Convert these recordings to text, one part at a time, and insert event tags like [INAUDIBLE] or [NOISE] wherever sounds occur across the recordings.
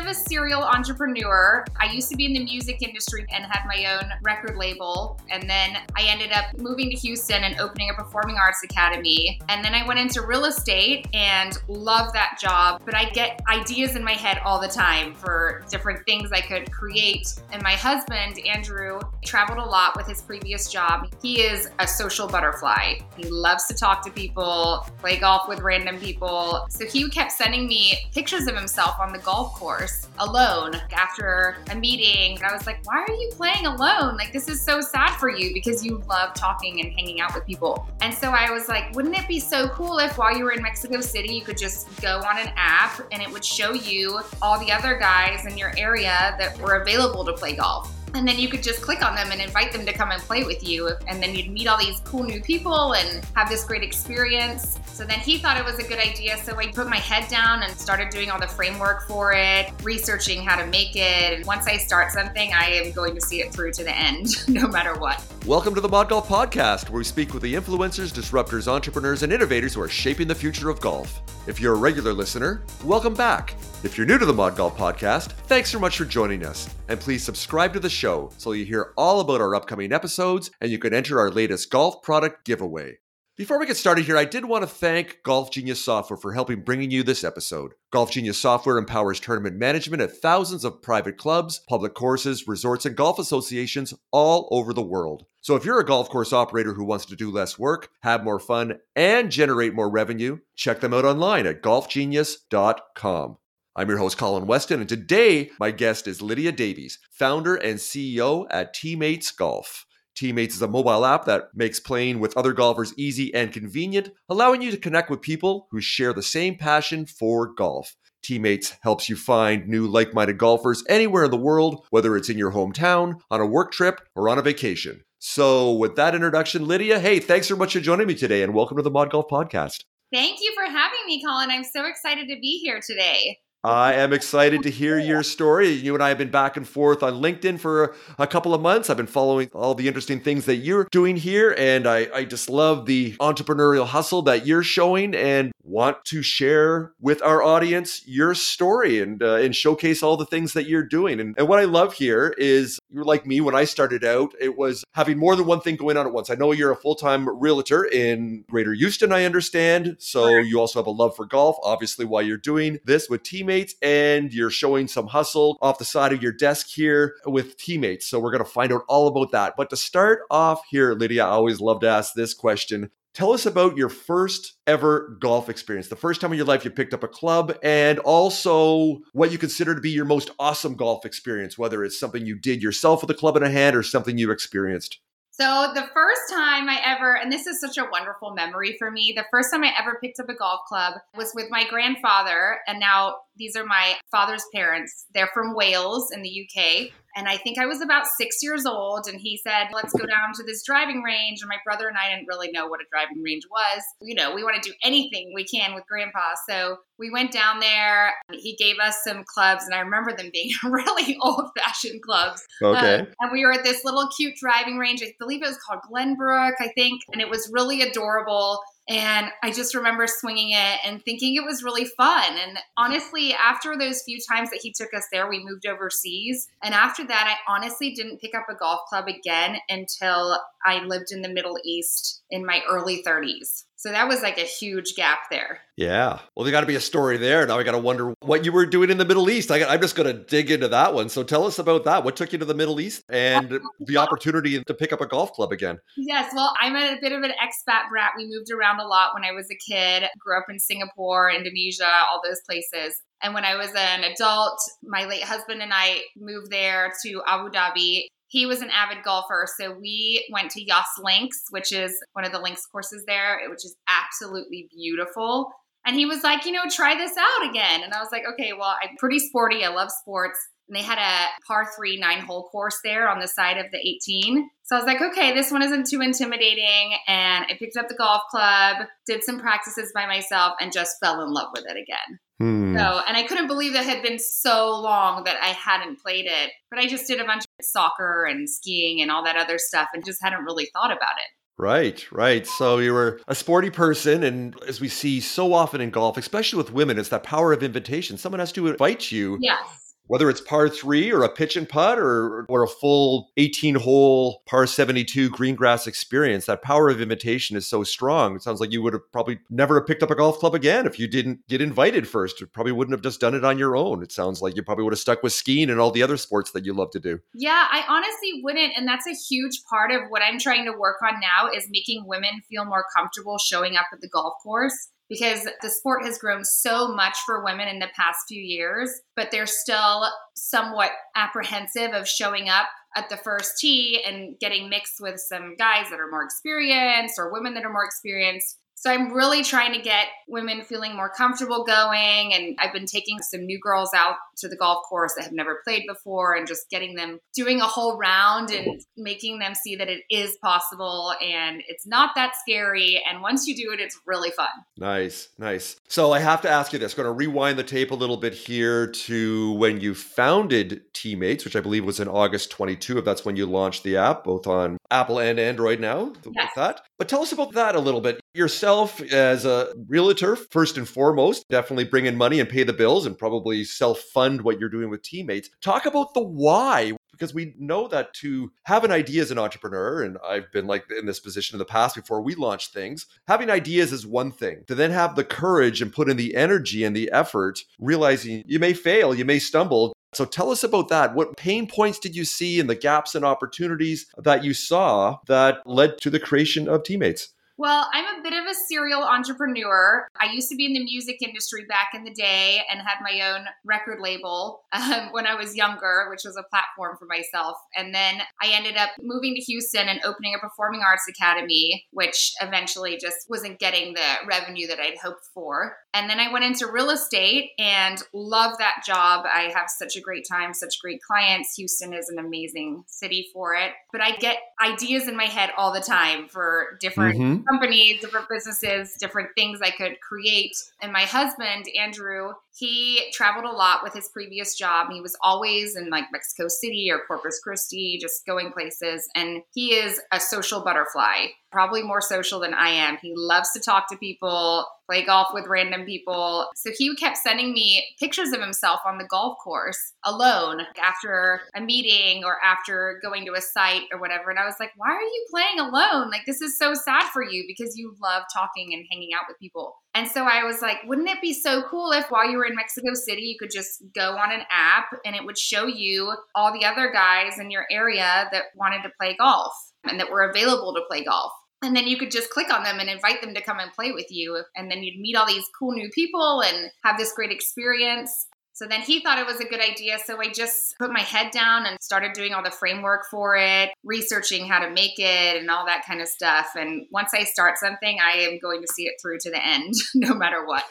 of a serial entrepreneur. I used to be in the music industry and had my own record label. And then I ended up moving to Houston and opening a performing arts academy. And then I went into real estate and love that job. But I get ideas in my head all the time for different things I could create. And my husband, Andrew, traveled a lot with his previous job. He is a social butterfly. He loves to talk to people, play golf with random people. So he kept sending me pictures of himself on the golf course alone after a meeting. I was like, why are you playing alone? Like, this is so sad for you because you love talking and hanging out with people. And so I was like, wouldn't it be so cool if while you were in Mexico City, you could just go on an app and it would show you all the other guys in your area that were available to play golf? And then you could just click on them and invite them to come and play with you. And then you'd meet all these cool new people and have this great experience. So then he thought it was a good idea. So i put my head down and started doing all the framework for it researching how to make it. And once i start something i am going to see it through to the end [LAUGHS] no matter what. Welcome to the mod golf podcast where we speak with the influencers disruptors entrepreneurs and innovators who are shaping the future of golf if you're a regular listener welcome back if you're new to the Mod Golf Podcast, thanks so much for joining us. And please subscribe to the show so you hear all about our upcoming episodes and you can enter our latest golf product giveaway. Before we get started here, I did want to thank Golf Genius Software for helping bringing you this episode. Golf Genius Software empowers tournament management at thousands of private clubs, public courses, resorts, and golf associations all over the world. So if you're a golf course operator who wants to do less work, have more fun, and generate more revenue, check them out online at golfgenius.com. I'm your host, Colin Weston, and today my guest is Lydia Davies, founder and CEO at TeeMates Golf. TeeMates is a mobile app that makes playing with other golfers easy and convenient, allowing you to connect with people who share the same passion for golf. TeeMates helps you find new like minded golfers anywhere in the world, whether it's in your hometown, on a work trip, or on a vacation. So, with that introduction, Lydia, hey, thanks so much for joining me today and welcome to the Mod Golf Podcast. Thank you for having me, Colin. I'm so excited to be here today. I am excited to hear your story. You and I have been back and forth on LinkedIn for a couple of months. I've been following all the interesting things that you're doing here, and I, I just love the entrepreneurial hustle that you're showing and want to share with our audience your story and uh, and showcase all the things that you're doing. And, and what I love here is you're like me when I started out, it was having more than one thing going on at once. I know you're a full time realtor in Greater Houston, I understand. So you also have a love for golf, obviously, while you're doing this with TeeMates TeeMates and you're showing some hustle off the side of your desk here with TeeMates. So we're going to find out all about that. But to start off here, Lydia, I always love to ask this question. Tell us about your first ever golf experience, the first time in your life you picked up a club, and also what you consider to be your most awesome golf experience, whether it's something you did yourself with a club in a hand or something you experienced. So the first time I ever, and this is such a wonderful memory for me, the first time I ever picked up a golf club was with my grandfather. And now these are my father's parents. They're from Wales in the UK. And I think I was about six years old. And he said, Let's go down to this driving range. And my brother and I didn't really know what a driving range was. You know, we want to do anything we can with grandpa. So we went down there. He gave us some clubs. And I remember them being [LAUGHS] really old fashioned clubs. Okay. Um, and we were at this little cute driving range. I believe it was called Glenbrook, I think. And it was really adorable. And I just remember swinging it and thinking it was really fun. And honestly, after those few times that he took us there, we moved overseas. And after that, I honestly didn't pick up a golf club again until I lived in the Middle East in my early 30s. So that was like a huge gap there. Yeah. Well, there got to be a story there. Now I got to wonder what you were doing in the Middle East. I am just going to dig into that one. So tell us about that. What took you to the Middle East and the opportunity to pick up a golf club again? Yes. Well, I'm a bit of an expat brat. We moved around a lot when I was a kid, grew up in Singapore, Indonesia, all those places. And when I was an adult, my late husband and I moved there to Abu Dhabi he was an avid golfer. So we went to Yas Links, which is one of the links courses there, which is absolutely beautiful. And he was like, you know, try this out again. And I was like, okay, well, I'm pretty sporty. I love sports. And they had a par three nine hole course there on the side of the 18. So I was like, okay, this one isn't too intimidating. And I picked up the golf club, did some practices by myself, and just fell in love with it again. Hmm. So, and I couldn't believe it had been so long that I hadn't played it. But I just did a bunch of soccer and skiing and all that other stuff and just hadn't really thought about it. Right, right. So you were a sporty person, and as we see so often in golf, especially with women, it's that power of invitation. Someone has to invite you yes whether it's par three or a pitch and putt or, or a full 18 hole par 72 green grass experience, that power of invitation is so strong. It sounds like you would have probably never have picked up a golf club again if you didn't get invited first. You probably wouldn't have just done it on your own. It sounds like you probably would have stuck with skiing and all the other sports that you love to do. Yeah, I honestly wouldn't. And that's a huge part of what I'm trying to work on now is making women feel more comfortable showing up at the golf course because the sport has grown so much for women in the past few years, but they're still somewhat apprehensive of showing up at the first tee and getting mixed with some guys that are more experienced or women that are more experienced so I'm really trying to get women feeling more comfortable going. And I've been taking some new girls out to the golf course that have never played before and just getting them doing a whole round and making them see that it is possible and it's not that scary. And once you do it, it's really fun. Nice, nice. So I have to ask you this. I'm going to rewind the tape a little bit here to when you founded TeeMates, which I believe was in August 22, if that's when you launched the app, both on Apple and Android now. Yes. With that. But tell us about that a little bit. Yourself as a realtor, first and foremost, definitely bring in money and pay the bills and probably self fund what you're doing with TeeMates. Talk about the why because we know that to have an idea as an entrepreneur, and I've been like in this position in the past before we launch things, having ideas is one thing. To then have the courage and put in the energy and the effort, realizing you may fail, you may stumble, so tell us about that. What pain points did you see and the gaps and opportunities that you saw that led to the creation of TeeMates? Well, I'm a bit of a serial entrepreneur. I used to be in the music industry back in the day and had my own record label um, when I was younger, which was a platform for myself. And then I ended up moving to Houston and opening a performing arts academy, which eventually just wasn't getting the revenue that I'd hoped for. And then I went into real estate and love that job. I have such a great time, such great clients. Houston is an amazing city for it. But I get ideas in my head all the time for different mm-hmm companies, different businesses, different things I could create. And my husband, Andrew, he traveled a lot with his previous job. He was always in like Mexico City or Corpus Christi, just going places. And he is a social butterfly, probably more social than I am. He loves to talk to people, play golf with random people. So he kept sending me pictures of himself on the golf course alone after a meeting or after going to a site or whatever. And I was like, why are you playing alone? Like, this is so sad for you because you love talking and hanging out with people. And so I was like, wouldn't it be so cool if while you were in Mexico City, you could just go on an app and it would show you all the other guys in your area that wanted to play golf and that were available to play golf? And then you could just click on them and invite them to come and play with you. And then you'd meet all these cool new people and have this great experience. So then he thought it was a good idea. So I just put my head down and started doing all the framework for it, researching how to make it and all that kind of stuff. And once I start something, I am going to see it through to the end, [LAUGHS] no matter what, [LAUGHS]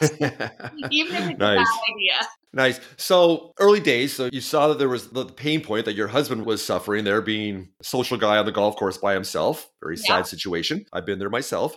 even if it's nice. a bad idea. Nice. So early days, so you saw that there was the pain point that your husband was suffering there, being a social guy on the golf course by himself. Very yeah. sad situation. I've been there myself.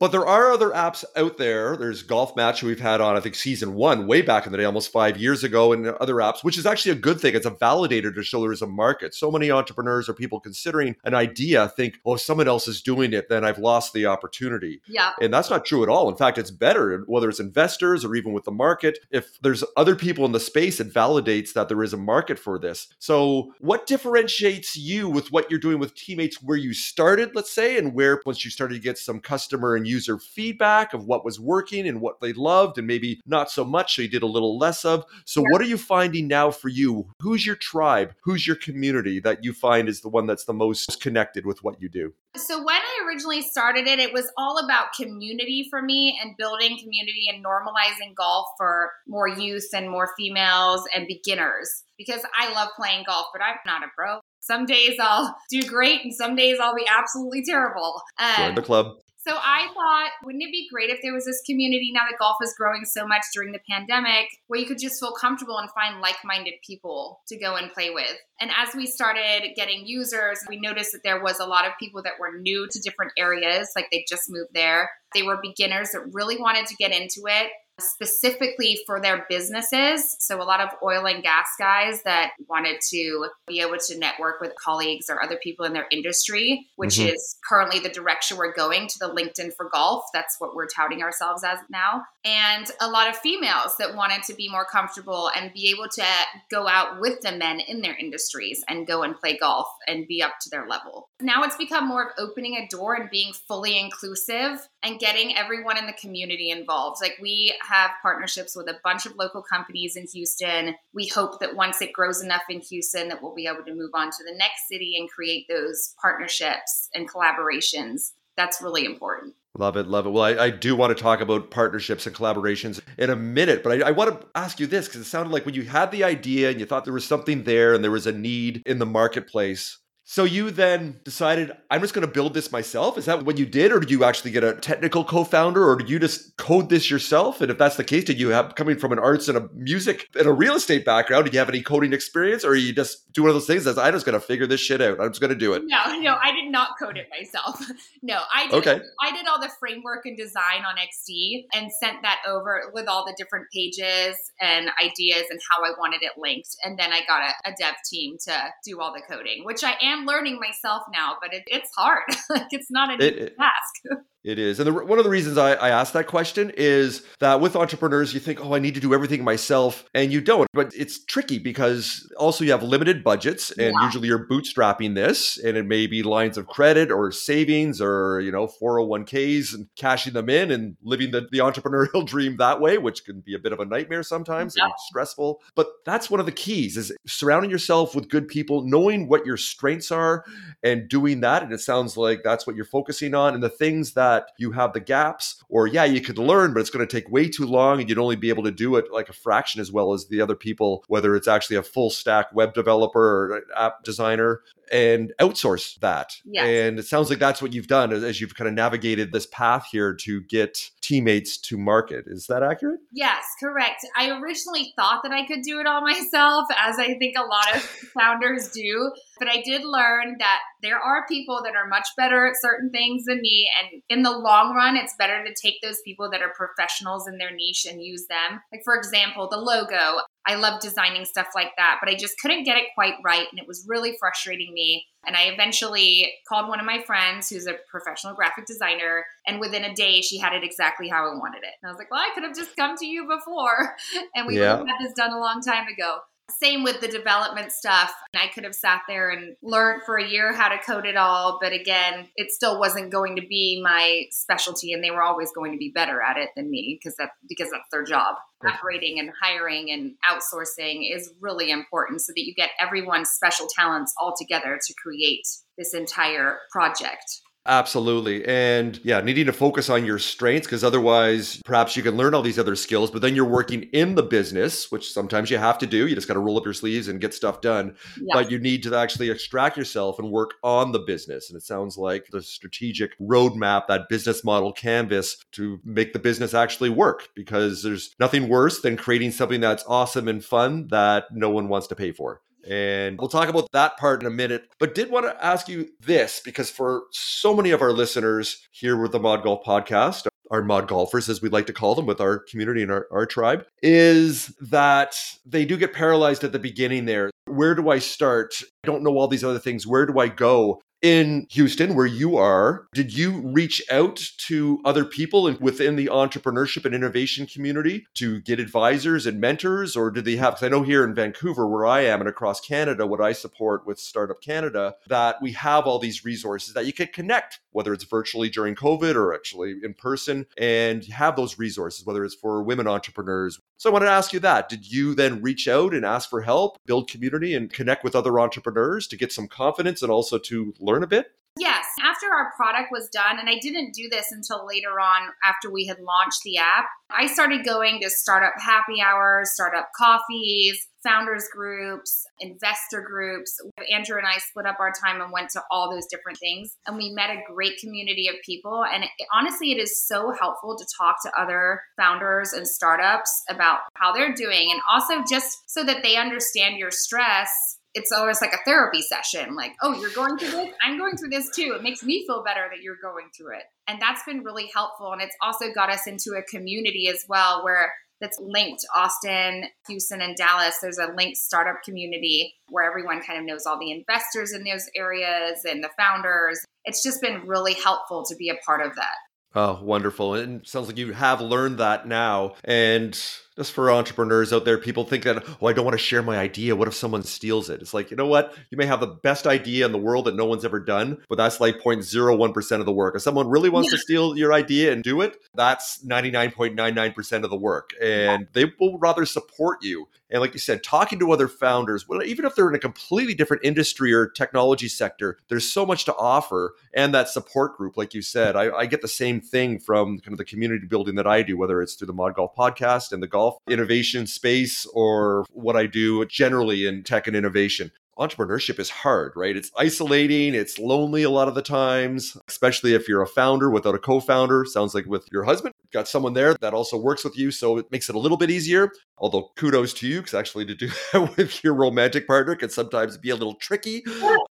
But there are other apps out there. There's Golf Match we've had on, I think, season one, way back in the day, almost five years ago, and other apps, which is actually a good thing. It's a validator to show there is a market. So many entrepreneurs or people considering an idea think, oh, if someone else is doing it, then I've lost the opportunity. Yeah. And that's not true at all. In fact, it's better, whether it's investors or even with the market, if there's other people in the space, it validates that there is a market for this. So, what differentiates you with what you're doing with teammates where you started, let's say, and where once you started to get some customer and user feedback of what was working and what they loved and maybe not so much so you did a little less of so yeah. what are you finding now for you who's your tribe who's your community that you find is the one that's the most connected with what you do so when i originally started it it was all about community for me and building community and normalizing golf for more youth and more females and beginners because i love playing golf but i'm not a pro some days I'll do great and some days I'll be absolutely terrible. Um, Join the club. So I thought, wouldn't it be great if there was this community now that golf is growing so much during the pandemic where you could just feel comfortable and find like minded people to go and play with? And as we started getting users, we noticed that there was a lot of people that were new to different areas, like they just moved there. They were beginners that really wanted to get into it specifically for their businesses. So, a lot of oil and gas guys that wanted to be able to network with colleagues or other people in their industry, which mm-hmm. is currently the direction we're going to the LinkedIn for golf. That's what we're touting ourselves as now. And a lot of females that wanted to be more comfortable and be able to go out with the men in their industries and go and play golf and be up to their level. Now it's become more of opening a door and being fully inclusive and getting everyone in the community involved. Like we have partnerships with a bunch of local companies in Houston. We hope that once it grows enough in Houston that we'll be able to move on to the next city and create those partnerships and collaborations. That's really important. Love it, love it. Well, I, I, do want to talk about partnerships and collaborations in a minute, but I, I want to ask you this because it sounded like when you had the idea and you thought there was something there and there was a need in the marketplace, so you then decided, I'm just going to build this myself. Is that what you did? Or did you actually get a technical co-founder or did you just code this yourself? And if that's the case, did you have coming from an arts and a music and a real estate background, did you have any coding experience? Or are you just do one of those things as I'm just going to figure this shit out. I'm just going to do it. No, no, I did not code it myself. [LAUGHS] no, I did, okay. I did all the framework and design on XD and sent that over with all the different pages and ideas and how I wanted it linked. And then I got a, a dev team to do all the coding, which I am am learning myself now, but it, it's hard. [LAUGHS] like it's not an easy task. [LAUGHS] It is. And the, one of the reasons I, I asked that question is that with entrepreneurs, you think, oh, I need to do everything myself, and you don't. But it's tricky because also you have limited budgets, and yeah. usually you're bootstrapping this, and it may be lines of credit or savings or, you know, 401ks and cashing them in and living the, the [LAUGHS] entrepreneurial dream that way, which can be a bit of a nightmare sometimes yeah. and stressful. But that's one of the keys is surrounding yourself with good people, knowing what your strengths are and doing that. And it sounds like that's what you're focusing on and the things that that you have the gaps, or yeah, you could learn, but it's going to take way too long and you'd only be able to do it like a fraction as well as the other people, whether it's actually a full stack web developer or app designer and outsource that. Yes. And it sounds like that's what you've done as you've kind of navigated this path here to get TeeMates to market. Is that accurate? Yes, correct. I originally thought that I could do it all myself, as I think a lot of [LAUGHS] founders do. But I did learn that there are people that are much better at certain things than me. And in the long run, it's better to take those people that are professionals in their niche and use them. Like, for example, the logo. I love designing stuff like that, but I just couldn't get it quite right. And it was really frustrating me. And I eventually called one of my friends who's a professional graphic designer. And within a day, she had it exactly how I wanted it. And I was like, well, I could have just come to you before. [LAUGHS] And we yeah. would have had this done a long time ago. Same with the development stuff. I could have sat there and learned for a year how to code it all, but again, it still wasn't going to be my specialty and they were always going to be better at it than me because that because that's their job. Operating and hiring and outsourcing is really important so that you get everyone's special talents all together to create this entire project. Absolutely. And yeah, needing to focus on your strengths because otherwise, perhaps you can learn all these other skills, but then you're working in the business, which sometimes you have to do. You just got to roll up your sleeves and get stuff done. Yeah. But you need to actually extract yourself and work on the business. And it sounds like the strategic roadmap, that business model canvas to make the business actually work because there's nothing worse than creating something that's awesome and fun that no one wants to pay for. And we'll talk about that part in a minute. But did want to ask you this because for so many of our listeners here with the Mod Golf podcast, our mod golfers, as we like to call them with our community and our, our tribe, is that they do get paralyzed at the beginning there. Where do I start? I don't know all these other things. Where do I go? In Houston, where you are, did you reach out to other people within the entrepreneurship and innovation community to get advisors and mentors? Or did they have, because I know here in Vancouver, where I am and across Canada, what I support with Startup Canada, that we have all these resources that you can connect, whether it's virtually during COVID or actually in person, and have those resources, whether it's for women entrepreneurs. So I wanted to ask you that. Did you then reach out and ask for help, build community, and connect with other entrepreneurs to get some confidence and also to learn? Learn a bit? Yes. After our product was done, and I didn't do this until later on after we had launched the app, I started going to startup happy hours, startup coffees, founders groups, investor groups. Andrew and I split up our time and went to all those different things. And we met a great community of people. And it, honestly, it is so helpful to talk to other founders and startups about how they're doing. And also just so that they understand your stress it's always like a therapy session. Like, oh, you're going through this? I'm going through this too. It makes me feel better that you're going through it. And that's been really helpful. And it's also got us into a community as well where that's linked Austin, Houston, and Dallas. There's a linked startup community where everyone kind of knows all the investors in those areas and the founders. It's just been really helpful to be a part of that. Oh, wonderful. And it sounds like you have learned that now. And just for entrepreneurs out there, people think that, oh, I don't want to share my idea. What if someone steals it? It's like, you know what? You may have the best idea in the world that no one's ever done, but that's like 0.01% of the work. If someone really wants yeah. to steal your idea and do it, that's 99.99% of the work. And they will rather support you. And like you said, talking to other founders, well, even if they're in a completely different industry or technology sector, there's so much to offer. And that support group, like you said, I, I get the same thing from kind of the community building that I do, whether it's through the Mod Golf podcast and the golf innovation space or what I do generally in tech and innovation entrepreneurship is hard, right? It's isolating, it's lonely a lot of the times, especially if you're a founder without a co founder. Sounds like with your husband, got someone there that also works with you. So it makes it a little bit easier. Although kudos to you, because actually to do [LAUGHS] that with your romantic partner can sometimes be a little tricky.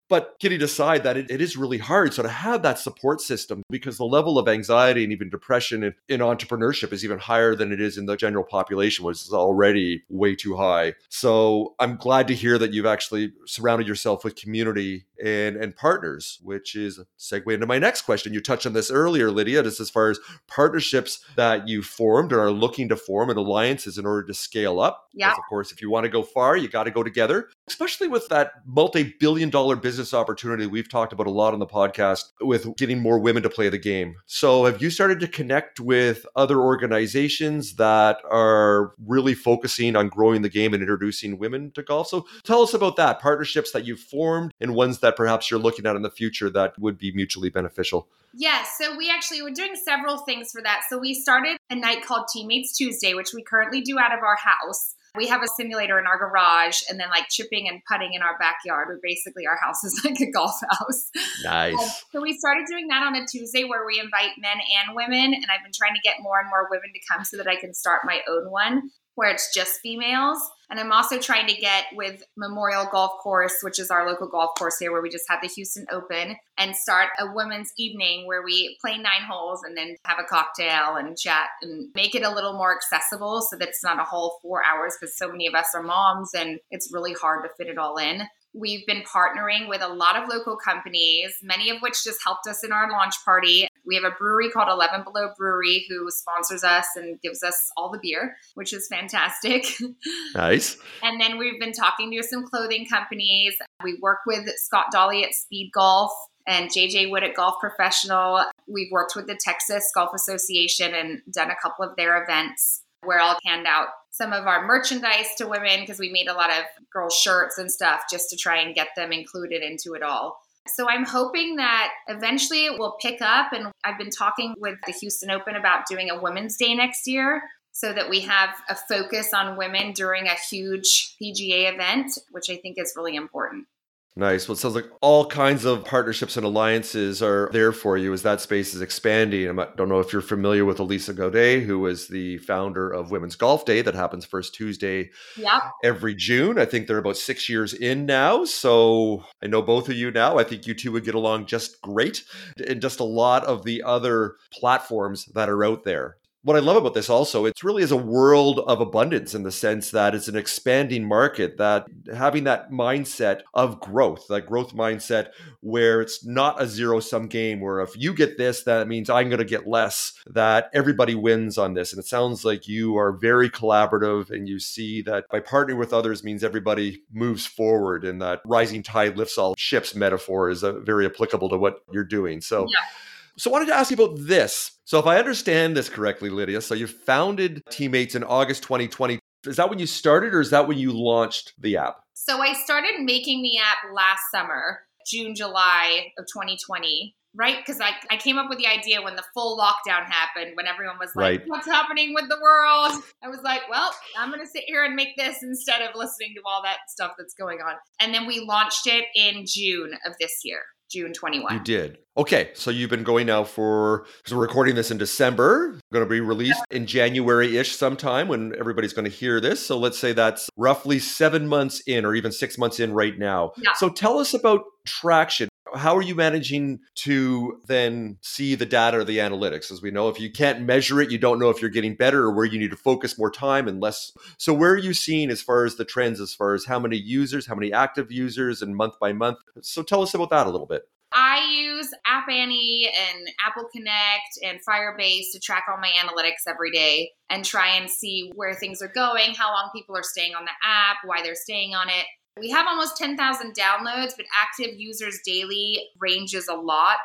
But kidding aside, that it, it is really hard. So to have that support system, because the level of anxiety and even depression in, in entrepreneurship is even higher than it is in the general population, which is already way too high. So I'm glad to hear that you've actually surrounded yourself with community and, and partners, which is a segue into my next question. You touched on this earlier, Lydia, just as far as partnerships that you formed or are looking to form and alliances in order to scale up. Yeah. Of course, if you want to go far, you got to go together, especially with that multi billion dollar business opportunity we've talked about a lot on the podcast with getting more women to play the game. So, have you started to connect with other organizations that are really focusing on growing the game and introducing women to golf? So, tell us about that partnerships that you've formed and ones that perhaps you're looking at in the future that would be mutually beneficial. Yes, yeah, so we actually were doing several things for that. So we started a night called TeeMates Tuesday, which we currently do out of our house. We have a simulator in our garage and then like chipping and putting in our backyard. We basically our house is [LAUGHS] like a golf house. Nice. Um, so we started doing that on a Tuesday where we invite men and women and I've been trying to get more and more women to come so that I can start my own one where it's just females. And I'm also trying to get with Memorial Golf Course, which is our local golf course here, where we just had the Houston Open, and start a women's evening where we play nine holes and then have a cocktail and chat and make it a little more accessible so that it's not a whole four hours because so many of us are moms and it's really hard to fit it all in. We've been partnering with a lot of local companies, many of which just helped us in our launch party. We have a brewery called 11 Below Brewery who sponsors us and gives us all the beer, which is fantastic. [LAUGHS] Nice. and then we've been talking to some clothing companies. We work with Scott Dolly at Speed Golf and JJ Wood at Golf Professional. We've worked with the Texas Golf Association and done a couple of their events where I'll hand out some of our merchandise to women because we made a lot of girl shirts and stuff just to try and get them included into it all. So I'm hoping that eventually it will pick up. And I've been talking with the Houston Open about doing a Women's Day next year so that we have a focus on women during a huge PGA event, which I think is really important. Nice. Well, it sounds like all kinds of partnerships and alliances are there for you as that space is expanding. I don't know if you're familiar with Elisa Gaudet, who is the founder of Women's Golf Day that happens first Tuesday every June. I think they're about six years in now. So I know both of you now. I think you two would get along just great. And just a lot of the other platforms that are out there what I love about this also, it really is a world of abundance in the sense that it's an expanding market, that having that mindset of growth, that growth mindset where it's not a zero sum game, where if you get this, that means I'm going to get less, that everybody wins on this. And it sounds like you are very collaborative and you see that by partnering with others means everybody moves forward and that rising tide lifts all ships metaphor is uh, very applicable to what you're doing. So, yeah. So I wanted to ask you about this. So if I understand this correctly, Lydia, so you founded TeeMates in August 2020. Is that when you started or is that when you launched the app? So I started making the app last summer, June, July of 2020 right? Because I, I came up with the idea when the full lockdown happened, when everyone was like, right. what's happening with the world? I was like, well, I'm going to sit here and make this instead of listening to all that stuff that's going on. And then we launched it in June of this year. June 21. You did. Okay, so you've been going now for so we're recording this in December, going to be released in January-ish sometime when everybody's going to hear this. So let's say that's roughly 7 months in or even 6 months in right now. Yeah. So tell us about traction. How are you managing to then see the data or the analytics? As we know, if you can't measure it, you don't know if you're getting better or where you need to focus more time and less. So, where are you seeing as far as the trends, as far as how many users, how many active users, and month by month? So, tell us about that a little bit. I use App Annie and Apple Connect and Firebase to track all my analytics every day and try and see where things are going, how long people are staying on the app, why they're staying on it. We have almost 10,000 downloads, but active users daily ranges a lot.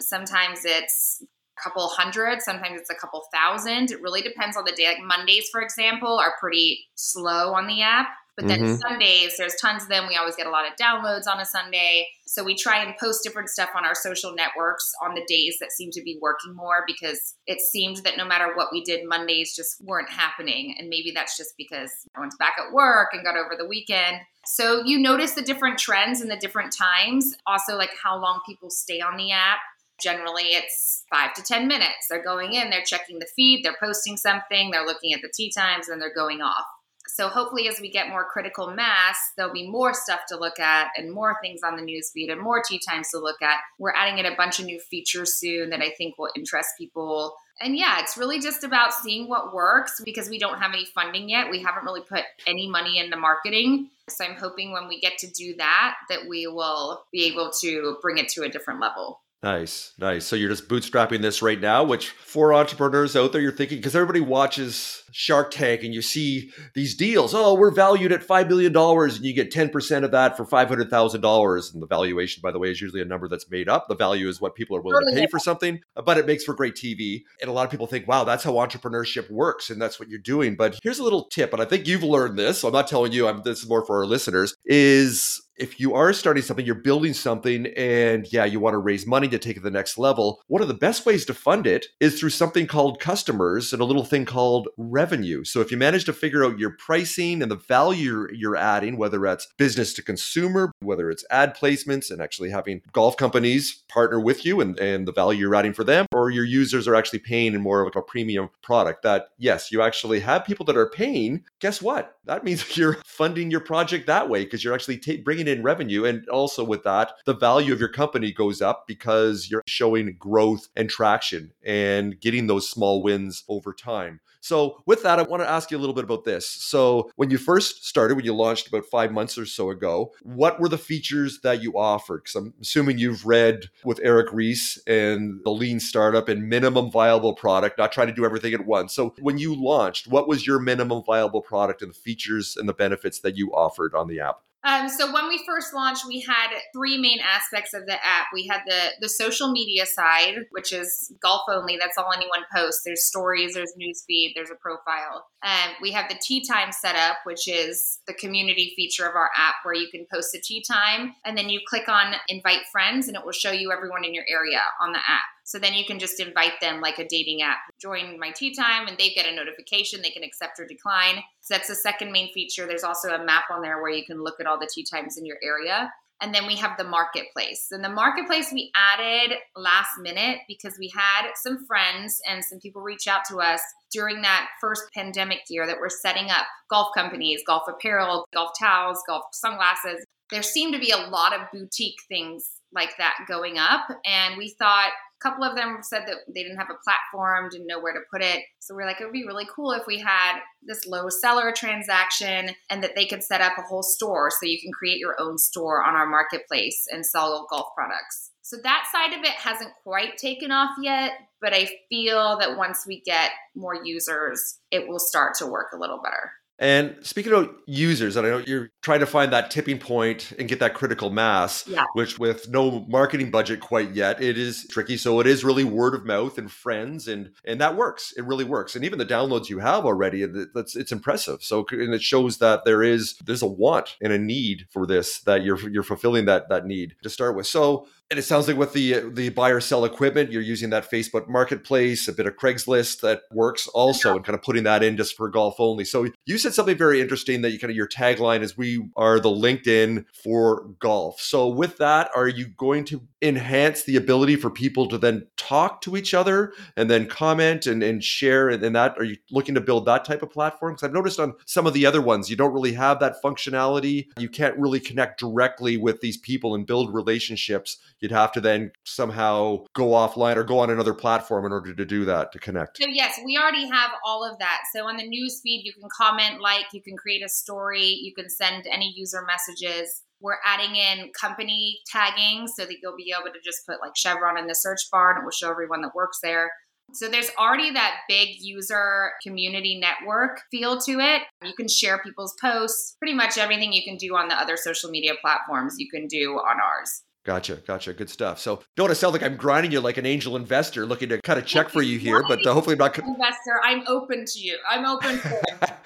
Sometimes it's a couple hundred, sometimes it's a couple thousand. It really depends on the day. Like Mondays, for example, are pretty slow on the app. But then Mhm. Sundays, there's tons of them. We always get a lot of downloads on a Sunday. So we try and post different stuff on our social networks on the days that seem to be working more because it seemed that no matter what we did, Mondays just weren't happening. And maybe that's just because everyone's back at work and got over the weekend. So you notice the different trends and the different times. Also, like how long people stay on the app. Generally, it's five to 10 minutes. They're going in, they're checking the feed, they're posting something, they're looking at the tee times, and they're going off. So hopefully, as we get more critical mass, there'll be more stuff to look at and more things on the newsfeed and more tee times to look at. We're adding in a bunch of new features soon that I think will interest people. And yeah, it's really just about seeing what works because we don't have any funding yet. We haven't really put any money into marketing. So I'm hoping when we get to do that, that we will be able to bring it to a different level. Nice, nice. So you're just bootstrapping this right now, which for entrepreneurs out there, you're thinking because everybody watches Shark Tank and you see these deals. Oh, we're valued at five billion dollars, and you get ten percent of that for five hundred thousand dollars. And the valuation, by the way, is usually a number that's made up. The value is what people are willing to pay for something, but it makes for great TV. And a lot of people think, wow, that's how entrepreneurship works, and that's what you're doing. But here's a little tip, and I think you've learned this. So I'm not telling you. I'm, this is more for our listeners. Is if you are starting something, you're building something, and yeah, you want to raise money to take it to the next level, one of the best ways to fund it is through something called customers and a little thing called revenue. So if you manage to figure out your pricing and the value you're, adding, whether that's business to consumer, whether it's ad placements and actually having golf companies partner with you and, and the value you're adding for them, or your users are actually paying in more of like a premium product, that yes, you actually have people that are paying. Guess what? That means [LAUGHS] you're funding your project that way because you're actually bringing in revenue. And also with that, the value of your company goes up because you're showing growth and traction and getting those small wins over time. So, with that, I want to ask you a little bit about this. So, when you first started, when you launched about five months or so ago, what were the features that you offered? Because I'm assuming you've read with Eric Ries and the lean startup and minimum viable product, not trying to do everything at once. So, when you launched, what was your minimum viable product and the features and the benefits that you offered on the app? Um, so when we first launched, we had three main aspects of the app. We had the the social media side, which is golf only. That's all anyone posts. There's stories, there's newsfeed, there's a profile. Um, we have the tee time setup, which is the community feature of our app, where you can post a tee time, and then you click on invite friends, and it will show you everyone in your area on the app. So then you can just invite them like a dating app. Join my tee time and they get a notification. They can accept or decline. So that's the second main feature. There's also a map on there where you can look at all the tee times in your area. And then we have the marketplace. And the marketplace we added last minute because we had some friends and some people reach out to us during that first pandemic year that were setting up golf companies, golf apparel, golf towels, golf sunglasses. There seemed to be a lot of boutique things like that going up. And we thought a couple of them said that they didn't have a platform, didn't know where to put it. So we're like, it would be really cool if we had this low seller transaction and that they could set up a whole store so you can create your own store on our marketplace and sell golf products. So that side of it hasn't quite taken off yet, but I feel that once we get more users, it will start to work a little better. And speaking about users, and I know you're trying to find that tipping point and get that critical mass, Yeah. which with no marketing budget quite yet, it is tricky. So it is really word of mouth and friends, and and that works. It really works. And even the downloads you have already, that's it's impressive. So and it shows that there is there's a want and a need for this that you're you're fulfilling that that need to start with. So And it sounds like with the uh, the buyer sell equipment, you're using that Facebook Marketplace, a bit of Craigslist that works also, yeah. and kind of putting that in just for golf only. So you said something very interesting that you kind of your tagline is "We are the LinkedIn for golf." So with that, are you going to enhance the ability for people to then talk to each other and then comment and, and share? And, and that are you looking to build that type of platform? Because I've noticed on some of the other ones, you don't really have that functionality. You can't really connect directly with these people and build relationships you'd have to then somehow go offline or go on another platform in order to do that to connect. So yes, we already have all of that. So on the news feed, you can comment, like, you can create a story, you can send any user messages. We're adding in company tagging so that you'll be able to just put like Chevron in the search bar and it will show everyone that works there. So there's already that big user community network feel to it. You can share people's posts, pretty much everything you can do on the other social media platforms, you can do on ours. Gotcha, gotcha. Good stuff. So don't want to sound like I'm grinding you like an angel investor looking to cut a check for you here, but uh, hopefully I'm not. Investor, I'm open to you. I'm open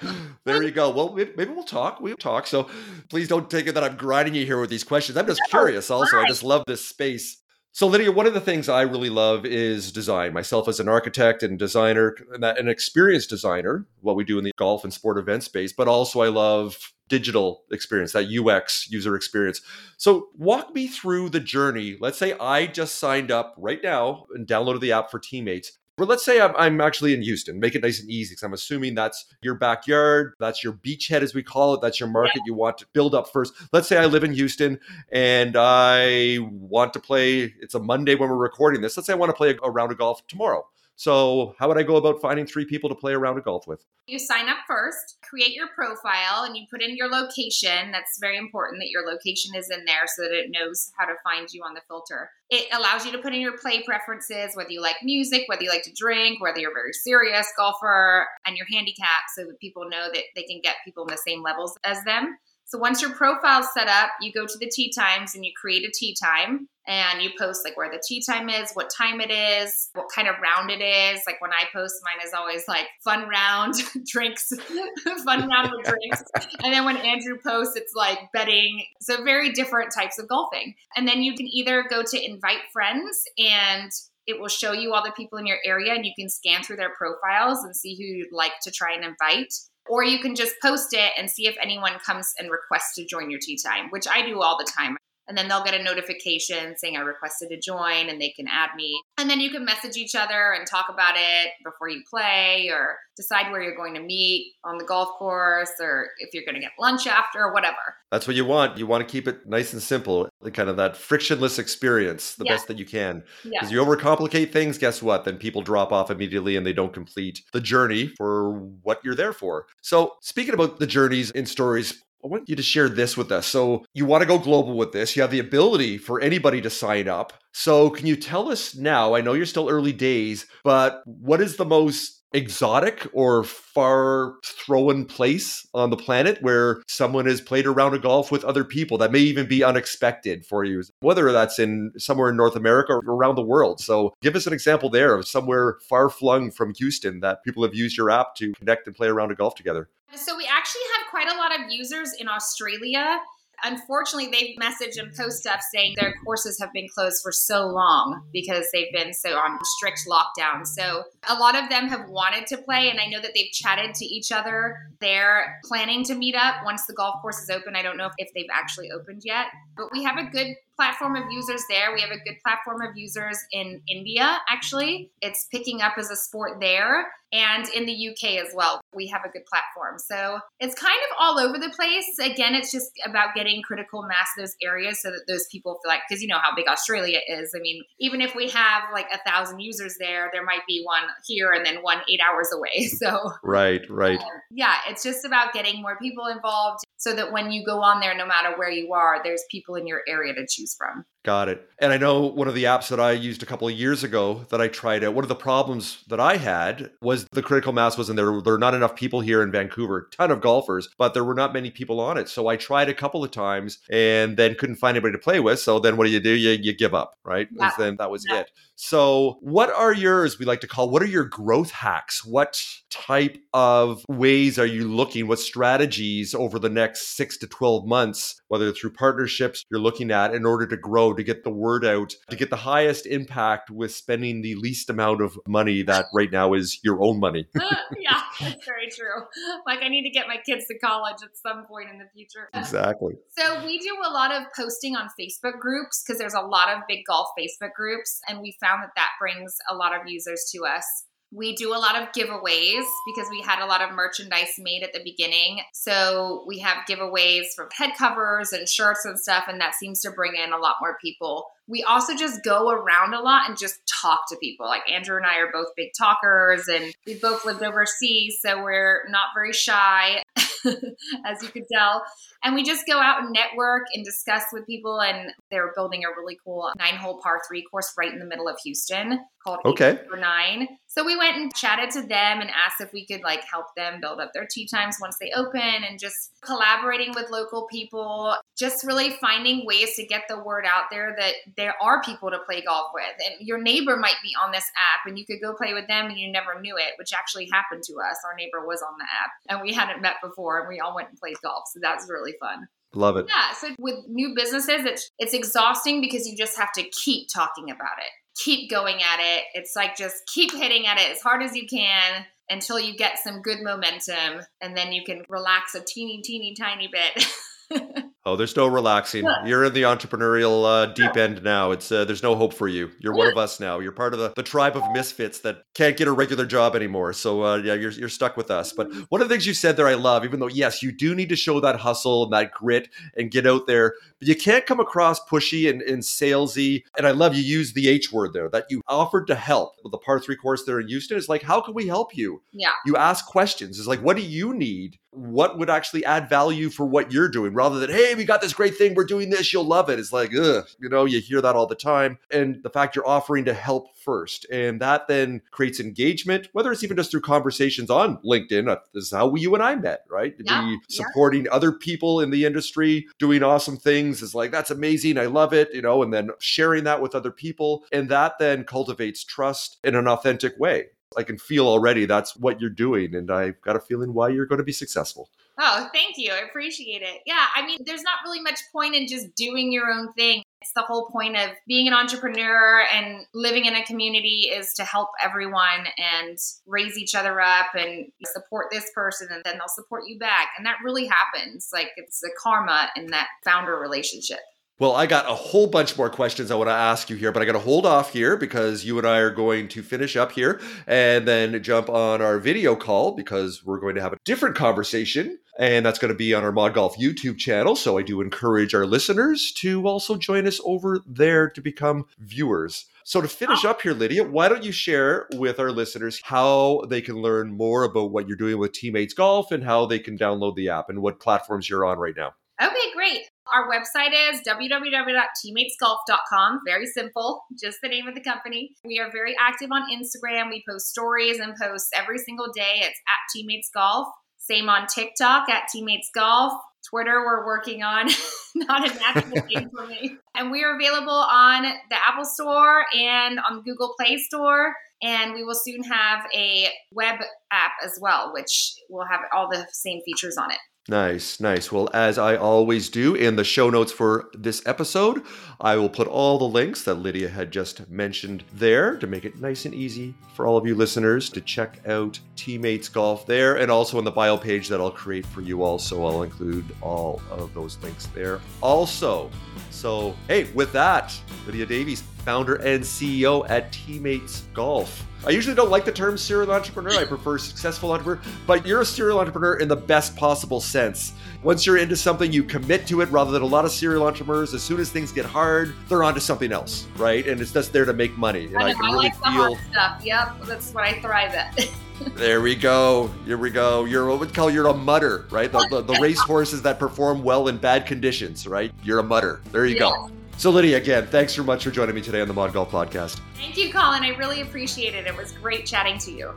[LAUGHS] there you go. Well, maybe we'll talk. We'll talk. So please don't take it that I'm grinding you here with these questions. I'm just no, curious. Also. I just love this space. So, Lydia, one of the things I really love is design. Myself as an architect and designer, and an experienced designer, what we do in the golf and sport event space, but also I love digital experience, that UX user experience. So, walk me through the journey. Let's say I just signed up right now and downloaded the app for TeeMates. But let's say I'm, I'm actually in Houston. Make it nice and easy because I'm assuming that's your backyard. That's your beachhead, as we call it. That's your market you want to build up first. Let's say I live in Houston and I want to play. It's a Monday when we're recording this. Let's say I want to play a, a round of golf tomorrow. So, how would I go about finding three people to play around a round of golf with? You sign up first, create your profile, and you put in your location. That's very important that your location is in there so that it knows how to find you on the filter. It allows you to put in your play preferences, whether you like music, whether you like to drink, whether you're a very serious golfer, and your handicap so that people know that they can get people in the same levels as them. So once your profile's set up, you go to the tee times and you create a tee time and you post like where the tee time is, what time it is, what kind of round it is. Like when I post, mine is always like fun round, [LAUGHS] drinks, [LAUGHS] fun round with [LAUGHS] drinks. And then when Andrew posts, it's like betting. So very different types of golfing. And then you can either go to invite friends and it will show you all the people in your area and you can scan through their profiles and see who you'd like to try and invite or you can just post it and see if anyone comes and requests to join your tee time, which I do all the time and then they'll get a notification saying I requested to join and they can add me. And then you can message each other and talk about it before you play or decide where you're going to meet on the golf course or if you're going to get lunch after or whatever. That's what you want. You want to keep it nice and simple, kind of that frictionless experience, the yeah. best that you can. Because yeah. you overcomplicate things, guess what? Then people drop off immediately and they don't complete the journey for what you're there for. So, speaking about the journeys in stories, I want you to share this with us. So, you want to go global with this. You have the ability for anybody to sign up. So, can you tell us now? I know you're still early days, but what is the most exotic or far thrown place on the planet where someone has played around a golf with other people that may even be unexpected for you, whether that's in somewhere in North America or around the world. So give us an example there of somewhere far flung from Houston that people have used your app to connect and play around a round of golf together. So we actually quite a lot of users in Australia. Unfortunately, they've messaged and post stuff saying their courses have been closed for so long because they've been so on strict lockdown. So a lot of them have wanted to play, and I know that they've chatted to each other. They're planning to meet up once the golf course is open. I don't know if they've actually opened yet, but we have a good platform of users there. We have a good platform of users in India, actually. It's picking up as a sport there and in the UK as well. We have a good platform. So it's kind of all over the place. Again, it's just about getting critical mass in those areas so that those people feel like, because you know how big Australia is. I mean, even if we have like a thousand users there, there might be one here and then one eight hours away. [LAUGHS] So, right, right. Um, yeah, it's just about getting more people involved so that when you go on there, no matter where you are, there's people in your area to choose from. Got it. And I know one of the apps that I used a couple of years ago that I tried out, one of the problems that I had was the critical mass wasn't there. There were not enough people here in Vancouver, ton of golfers, but there were not many people on it. So I tried a couple of times and then couldn't find anybody to play with. So then what do you do? You, you give up, right? Yeah. Then that was yeah. it. So what are yours, we like to call, what are your growth hacks? What type of ways are you looking? What strategies over the next six to 12 months, whether through partnerships you're looking at in order to grow to get the word out, to get the highest impact with spending the least amount of money that right now is your own money. [LAUGHS] yeah, that's very true. Like I need to get my kids to college at some point in the future. Exactly. So we do a lot of posting on Facebook groups because there's a lot of big golf Facebook groups, and we found that that brings a lot of users to us. We do a lot of giveaways because we had a lot of merchandise made at the beginning. So we have giveaways for head covers and shirts and stuff, and that seems to bring in a lot more people. We also just go around a lot and just talk to people. Like Andrew and I are both big talkers, and we both lived overseas, so we're not very shy, [LAUGHS] [LAUGHS] as you could tell. And we just go out and network and discuss with people. And they're building a really cool nine hole par three course right in the middle of Houston called Okay. for nine. So we went and chatted to them and asked if we could like help them build up their tee times once they open and just collaborating with local people, just really finding ways to get the word out there that there are people to play golf with. And your neighbor might be on this app and you could go play with them and you never knew it, which actually happened to us. Our neighbor was on the app and we hadn't met before and we all went and played golf. So that's really fun. Love it. Yeah. So with new businesses, it's it's exhausting because you just have to keep talking about it, keep going at it. It's like just keep hitting at it as hard as you can until you get some good momentum, and then you can relax a teeny, teeny, tiny bit. [LAUGHS] Oh, there's no relaxing. You're in the entrepreneurial uh, deep end now. It's uh, there's no hope for you. You're one of us now. You're part of the, the tribe of misfits that can't get a regular job anymore. So uh, yeah, you're you're stuck with us. But one of the things you said there, I love. Even though yes, you do need to show that hustle and that grit and get out there, but you can't come across pushy and, and salesy. And I love you use the H word there that you offered to help. With the par three course there in Houston is like, how can we help you? yeah. you ask questions. It's like, what do you need? What would actually add value for what you're doing rather than, hey, we got this great thing, we're doing this, you'll love it. It's like, ugh, you know, you hear that all the time. And the fact you're offering to help first. And that then creates engagement, whether it's even just through conversations on LinkedIn. Uh, This is how we, you and I met, right? To Yeah, be yeah. supporting other people in the industry, doing awesome things is like, that's amazing. I love it, you know, and then sharing that with other people. And that then cultivates trust in an authentic way. I can feel already that's what you're doing, and I've got a feeling why you're going to be successful. Oh, thank you. I appreciate it. Yeah, I mean, there's not really much point in just doing your own thing. It's the whole point of being an entrepreneur and living in a community is to help everyone and raise each other up and support this person and then they'll support you back. And that really happens. Like it's the karma in that founder relationship. Well, I got a whole bunch more questions I want to ask you here, but I got to hold off here because you and I are going to finish up here and then jump on our video call because we're going to have a different conversation. And that's going to be on our ModGolf YouTube channel. So I do encourage our listeners to also join us over there to become viewers. So to finish up here, Lydia, why don't you share with our listeners how they can learn more about what you're doing with TeeMates Golf and how they can download the app and what platforms you're on right now? Okay, great. Our website is www.teematesgolf.com. Very simple, just the name of the company. We are very active on Instagram. We post stories and posts every single day. It's at TeeMates Golf. Same on TikTok at TeeMates Golf. Twitter, we're working on. [LAUGHS] Not a natural [LAUGHS] name for me. And we are available on the Apple Store and on the Google Play Store. And we will soon have a web app as well, which will have all the same features on it. Nice, nice. Well, as I always do in the show notes for this episode, I will put all the links that Lydia had just mentioned there to make it nice and easy for all of you listeners to check out TeeMates Golf there. And also on the bio page that I'll create for you, all. So I'll include all of those links there also. So, hey, with that, Lydia Davies, founder and CEO at TeeMates Golf. I usually don't like the term serial entrepreneur. I prefer successful entrepreneur, but you're a serial entrepreneur in the best possible sense. Once you're into something, you commit to it rather than a lot of serial entrepreneurs. As soon as things get hard, they're onto something else, right? And it's just there to make money. And I, I can I really like the feel. hard stuff. Yep, that's what I thrive at. [LAUGHS] There we go. Here we go. You're what we call you're a mutter, right? The, the, the [LAUGHS] race horses that perform well in bad conditions, right? You're a mutter. There you go. So Lydia, again, thanks so much for joining me today on the ModGolf Podcast. Thank you, Colin. I really appreciate it. It was great chatting to you.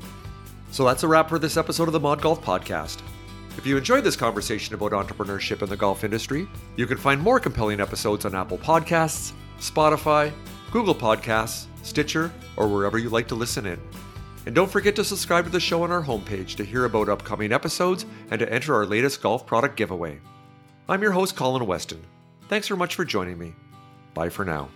So that's a wrap for this episode of the ModGolf Podcast. If you enjoyed this conversation about entrepreneurship in the golf industry, you can find more compelling episodes on Apple Podcasts, Spotify, Google Podcasts, Stitcher, or wherever you like to listen in. And don't forget to subscribe to the show on our homepage to hear about upcoming episodes and to enter our latest golf product giveaway. I'm your host, Colin Weston. Thanks very much for joining me. Bye for now.